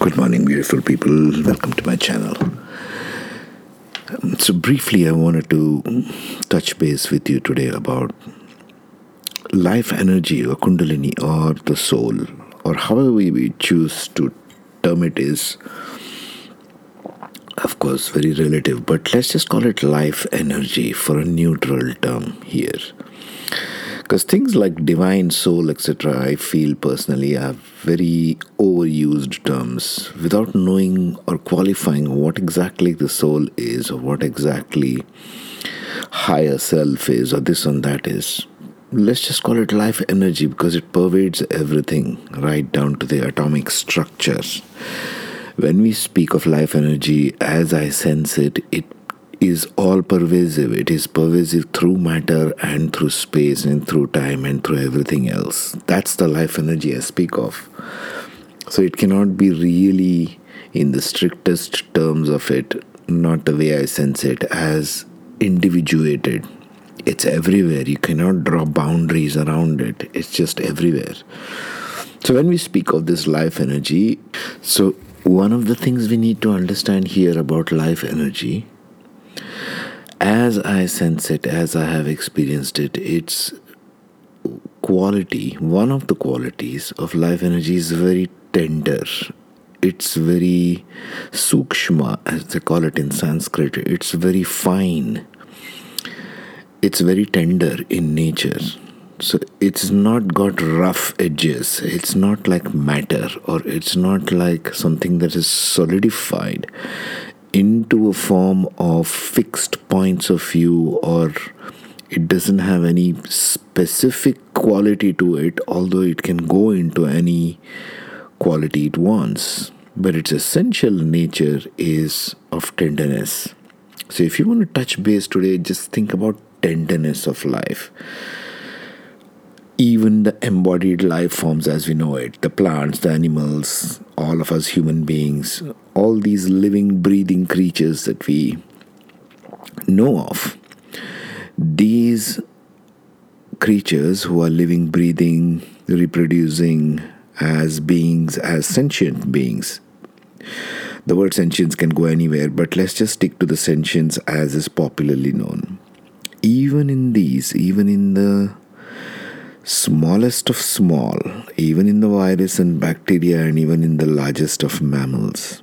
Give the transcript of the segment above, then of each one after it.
Good morning, beautiful people. Welcome to my channel. So, briefly, I wanted to touch base with you today about life energy or Kundalini or the soul, or however we choose to term it, is of course very relative, but let's just call it life energy for a neutral term here. Because things like divine soul, etc., I feel personally are very overused terms without knowing or qualifying what exactly the soul is or what exactly higher self is or this and that is. Let's just call it life energy because it pervades everything right down to the atomic structures. When we speak of life energy as I sense it, it is all pervasive. It is pervasive through matter and through space and through time and through everything else. That's the life energy I speak of. So it cannot be really, in the strictest terms of it, not the way I sense it, as individuated. It's everywhere. You cannot draw boundaries around it. It's just everywhere. So when we speak of this life energy, so one of the things we need to understand here about life energy as I sense it, as I have experienced it, its quality, one of the qualities of life energy is very tender. It's very sukshma, as they call it in Sanskrit. It's very fine. It's very tender in nature. So it's not got rough edges. It's not like matter or it's not like something that is solidified into a form of fixed points of view or it doesn't have any specific quality to it although it can go into any quality it wants. But its essential nature is of tenderness. So if you want to touch base today just think about tenderness of life even the embodied life forms as we know it the plants the animals all of us human beings all these living breathing creatures that we know of these creatures who are living breathing reproducing as beings as sentient beings. The word sentience can go anywhere but let's just stick to the sentience as is popularly known. Even in these even in the smallest of small, even in the virus and bacteria, and even in the largest of mammals.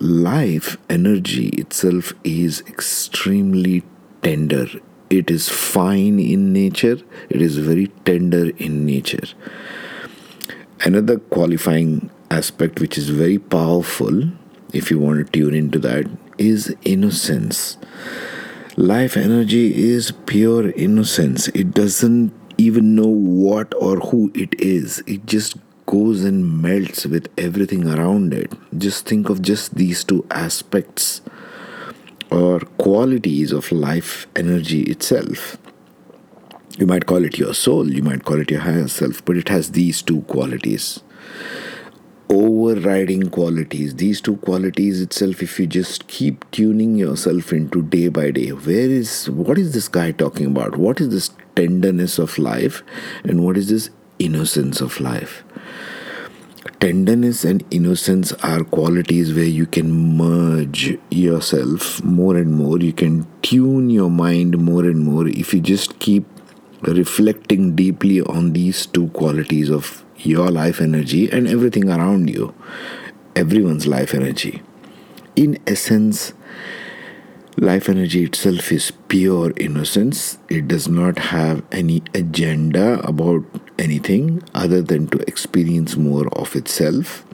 Life energy itself is extremely tender. It is fine in nature, it is very tender in nature. Another qualifying aspect, which is very powerful, if you want to tune into that, is innocence. Life energy is pure innocence. It doesn't even know what or who it is. It just goes and melts with everything around it. Just think of just these two aspects or qualities of life energy itself. You might call it your soul, you might call it your higher self, but it has these two qualities. Overriding qualities, these two qualities itself, if you just keep tuning yourself into day by day, where is what is this guy talking about? What is this tenderness of life and what is this innocence of life? Tenderness and innocence are qualities where you can merge yourself more and more. You can tune your mind more and more if you just keep reflecting deeply on these two qualities of your life energy and everything around you, everyone's life energy. In essence, life energy itself is pure innocence. It does not have any agenda about anything other than to experience more of itself.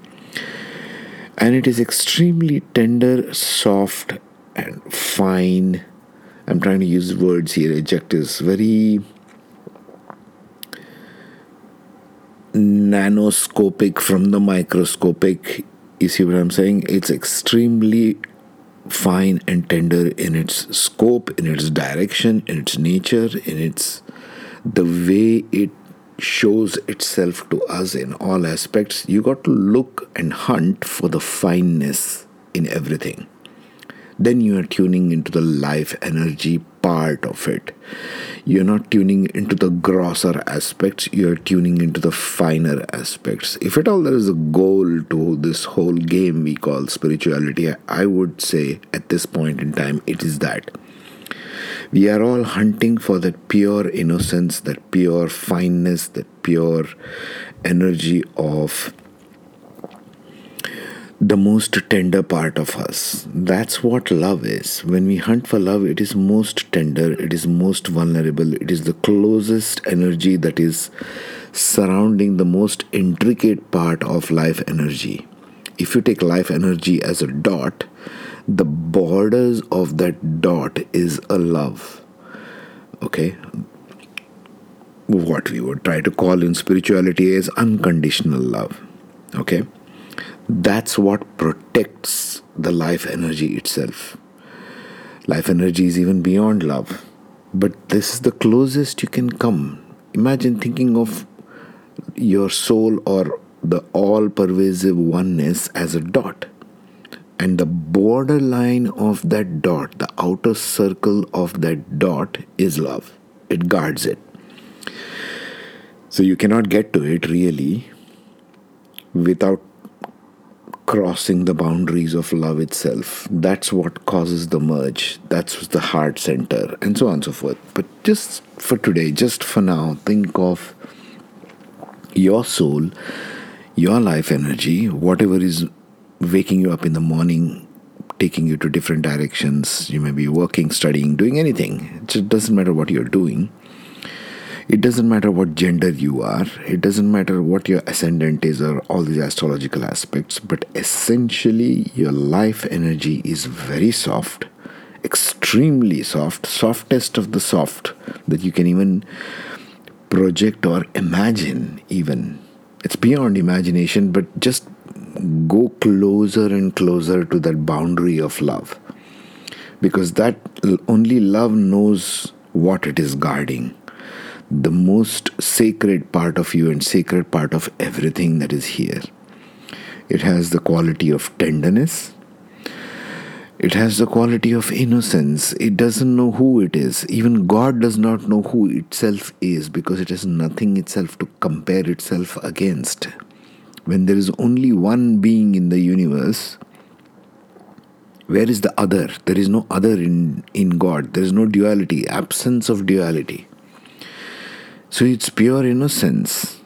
And it is extremely tender, soft, and fine. I'm trying to use words here, adjectives, very nanoscopic from the microscopic. You see what I'm saying? It's extremely fine and tender in its scope, in its direction, in its nature, in its the way it shows itself to us in all aspects. You got to look and hunt for the fineness in everything. Then you are tuning into the life energy part of it. You're not tuning into the grosser aspects, you're tuning into the finer aspects. If at all there is a goal to this whole game we call spirituality, I would say at this point in time it is that. We are all hunting for that pure innocence, that pure fineness, that pure energy of the most tender part of us. That's what love is. When we hunt for love, it is most tender, it is most vulnerable, it is the closest energy that is surrounding the most intricate part of life energy. If you take life energy as a dot, the borders of that dot is a love. Okay? What we would try to call in spirituality is unconditional love. Okay? That's what protects the life energy itself. Life energy is even beyond love. But this is the closest you can come. Imagine thinking of your soul or the all pervasive oneness as a dot. And the borderline of that dot, the outer circle of that dot, is love. It guards it. So you cannot get to it really without crossing the boundaries of love itself. That's what causes the merge. That's the heart center, and so on and so forth. But just for today, just for now, think of your soul, your life energy, whatever is waking you up in the morning, taking you to different directions. You may be working, studying, doing anything. It doesn't matter what you're doing. It doesn't matter what gender you are, it doesn't matter what your ascendant is or all these astrological aspects, but essentially, your life energy is very soft, extremely soft, softest of the soft that you can even project or imagine, even. It's beyond imagination, but just go closer and closer to that boundary of love. Because that only love knows what it is guarding the most sacred part of you and sacred part of everything that is here. It has the quality of tenderness. It has the quality of innocence. It doesn't know who it is. Even God does not know who itself is because it has nothing itself to compare itself against. When there is only one being in the universe, where is the other? There is no other in, in God. There is no duality, absence of duality. So it's pure innocence.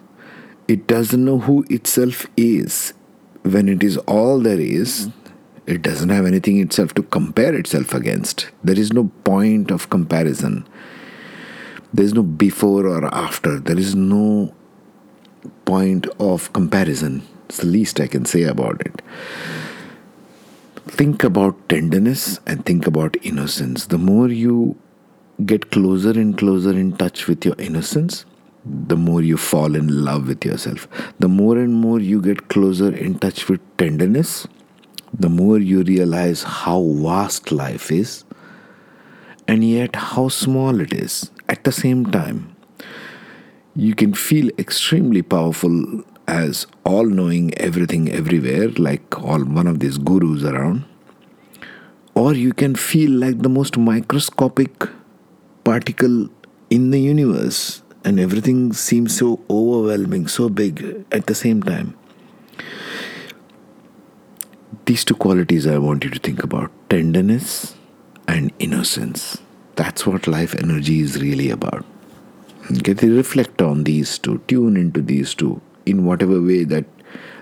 It doesn't know who itself is. When it is all there is, it doesn't have anything itself to compare itself against. There is no point of comparison. There is no before or after. There is no point of comparison. It's the least I can say about it. Think about tenderness and think about innocence. The more you get closer and closer in touch with your innocence, the more you fall in love with yourself. The more and more you get closer in touch with tenderness, the more you realize how vast life is and yet how small it is at the same time. You can feel extremely powerful as all knowing everything everywhere, like all one of these gurus around, or you can feel like the most microscopic particle in the universe, and everything seems so overwhelming, so big at the same time. These two qualities I want you to think about tenderness and innocence. That's what life energy is really about. Get Okay, reflect on these two, tune into these two in whatever way that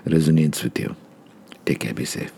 resonates with you. Take care, be safe.